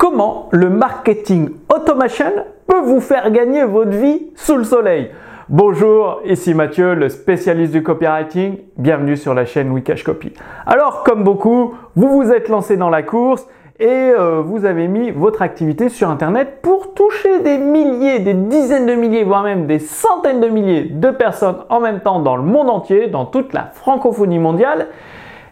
Comment le marketing automation peut vous faire gagner votre vie sous le soleil Bonjour, ici Mathieu, le spécialiste du copywriting. Bienvenue sur la chaîne Wikash Copy. Alors, comme beaucoup, vous vous êtes lancé dans la course et euh, vous avez mis votre activité sur Internet pour toucher des milliers, des dizaines de milliers, voire même des centaines de milliers de personnes en même temps dans le monde entier, dans toute la francophonie mondiale.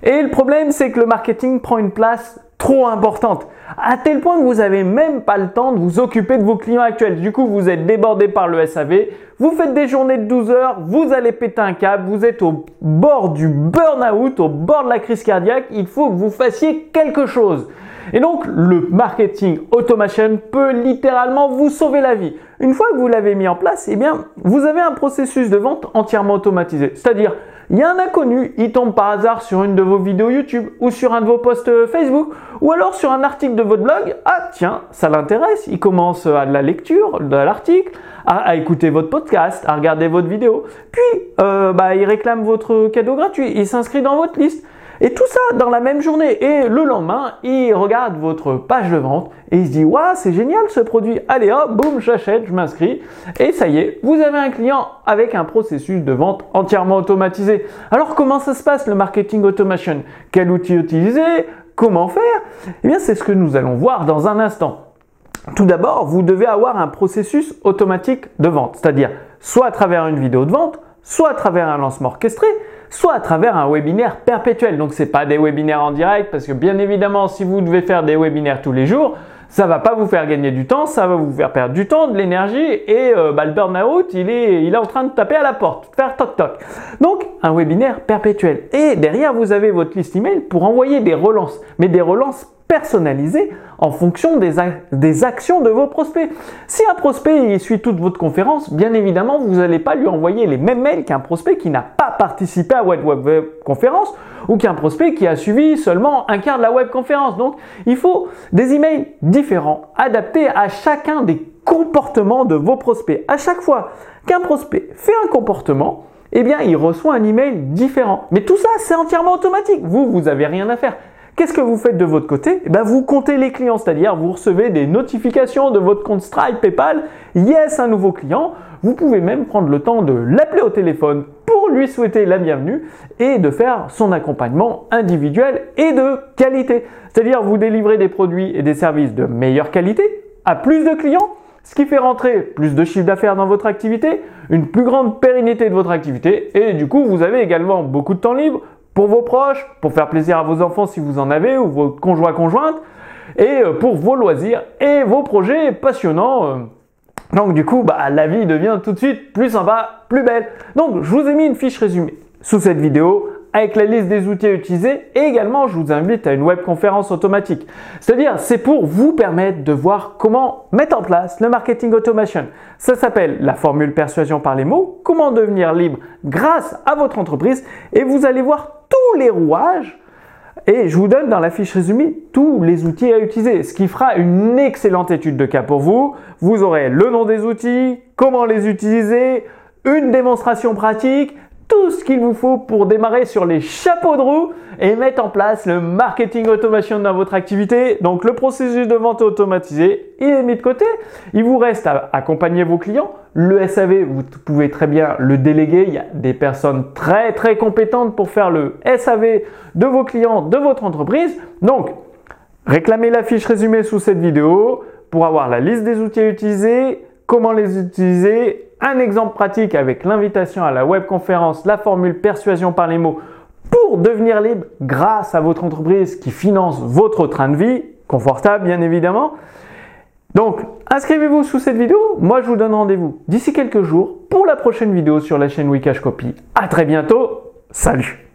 Et le problème, c'est que le marketing prend une place trop importante, à tel point que vous n'avez même pas le temps de vous occuper de vos clients actuels. Du coup, vous êtes débordé par le SAV, vous faites des journées de 12 heures, vous allez péter un câble, vous êtes au bord du burn-out, au bord de la crise cardiaque, il faut que vous fassiez quelque chose. Et donc, le marketing automation peut littéralement vous sauver la vie. Une fois que vous l'avez mis en place, eh bien, vous avez un processus de vente entièrement automatisé. C'est-à-dire, il y a un inconnu, il tombe par hasard sur une de vos vidéos YouTube ou sur un de vos posts Facebook ou alors sur un article de votre blog. Ah tiens, ça l'intéresse, il commence à de la lecture de l'article, à, écouter votre podcast, à regarder votre vidéo. Puis, euh, bah, il réclame votre cadeau gratuit, il s'inscrit dans votre liste. Et tout ça dans la même journée. Et le lendemain, il regarde votre page de vente et il se dit Waouh, c'est génial ce produit. Allez hop, boum, j'achète, je m'inscris. Et ça y est, vous avez un client avec un processus de vente entièrement automatisé. Alors comment ça se passe le marketing automation? Quel outil utiliser? Comment faire? Eh bien, c'est ce que nous allons voir dans un instant. Tout d'abord, vous devez avoir un processus automatique de vente, c'est-à-dire soit à travers une vidéo de vente, soit à travers un lancement orchestré, soit à travers un webinaire perpétuel. Donc ce n'est pas des webinaires en direct parce que bien évidemment si vous devez faire des webinaires tous les jours, ça va pas vous faire gagner du temps, ça va vous faire perdre du temps, de l'énergie et euh, bah, le burn-out, il est, il est en train de taper à la porte, faire toc toc. Donc un webinaire perpétuel. Et derrière, vous avez votre liste email pour envoyer des relances, mais des relances personnalisé en fonction des, actions de vos prospects. Si un prospect suit toute votre conférence, bien évidemment, vous n'allez pas lui envoyer les mêmes mails qu'un prospect qui n'a pas participé à web, web conférence ou qu'un prospect qui a suivi seulement un quart de la web conférence. Donc, il faut des emails différents, adaptés à chacun des comportements de vos prospects. À chaque fois qu'un prospect fait un comportement, eh bien, il reçoit un email différent. Mais tout ça, c'est entièrement automatique. Vous, vous n'avez rien à faire. Qu'est-ce que vous faites de votre côté? Eh ben, Vous comptez les clients, c'est-à-dire vous recevez des notifications de votre compte Stripe, PayPal, yes, un nouveau client. Vous pouvez même prendre le temps de l'appeler au téléphone pour lui souhaiter la bienvenue et de faire son accompagnement individuel et de qualité. C'est-à-dire vous délivrez des produits et des services de meilleure qualité à plus de clients, ce qui fait rentrer plus de chiffre d'affaires dans votre activité, une plus grande pérennité de votre activité et du coup vous avez également beaucoup de temps libre pour vos proches, pour faire plaisir à vos enfants si vous en avez, ou vos conjoints conjointes, et euh, pour vos loisirs et vos projets passionnants. Euh. Donc du coup, bah, la vie devient tout de suite plus sympa, plus belle. Donc je vous ai mis une fiche résumée sous cette vidéo avec la liste des outils à utiliser et également je vous invite à une webconférence automatique. C'est-à-dire c'est pour vous permettre de voir comment mettre en place le marketing automation. Ça s'appelle la formule persuasion par les mots, comment devenir libre grâce à votre entreprise et vous allez voir les rouages et je vous donne dans la fiche résumée tous les outils à utiliser, ce qui fera une excellente étude de cas pour vous. Vous aurez le nom des outils, comment les utiliser, une démonstration pratique, tout ce qu'il vous faut pour démarrer sur les chapeaux de roue et mettre en place le marketing automation dans votre activité. Donc le processus de vente automatisé, il est mis de côté. Il vous reste à accompagner vos clients. Le SAV, vous pouvez très bien le déléguer. Il y a des personnes très très compétentes pour faire le SAV de vos clients, de votre entreprise. Donc, réclamez la fiche résumée sous cette vidéo pour avoir la liste des outils à utiliser, comment les utiliser un exemple pratique avec l'invitation à la webconférence, la formule persuasion par les mots pour devenir libre grâce à votre entreprise qui finance votre train de vie, confortable bien évidemment. Donc, inscrivez-vous sous cette vidéo. Moi, je vous donne rendez-vous d'ici quelques jours pour la prochaine vidéo sur la chaîne Wikash Copy. À très bientôt. Salut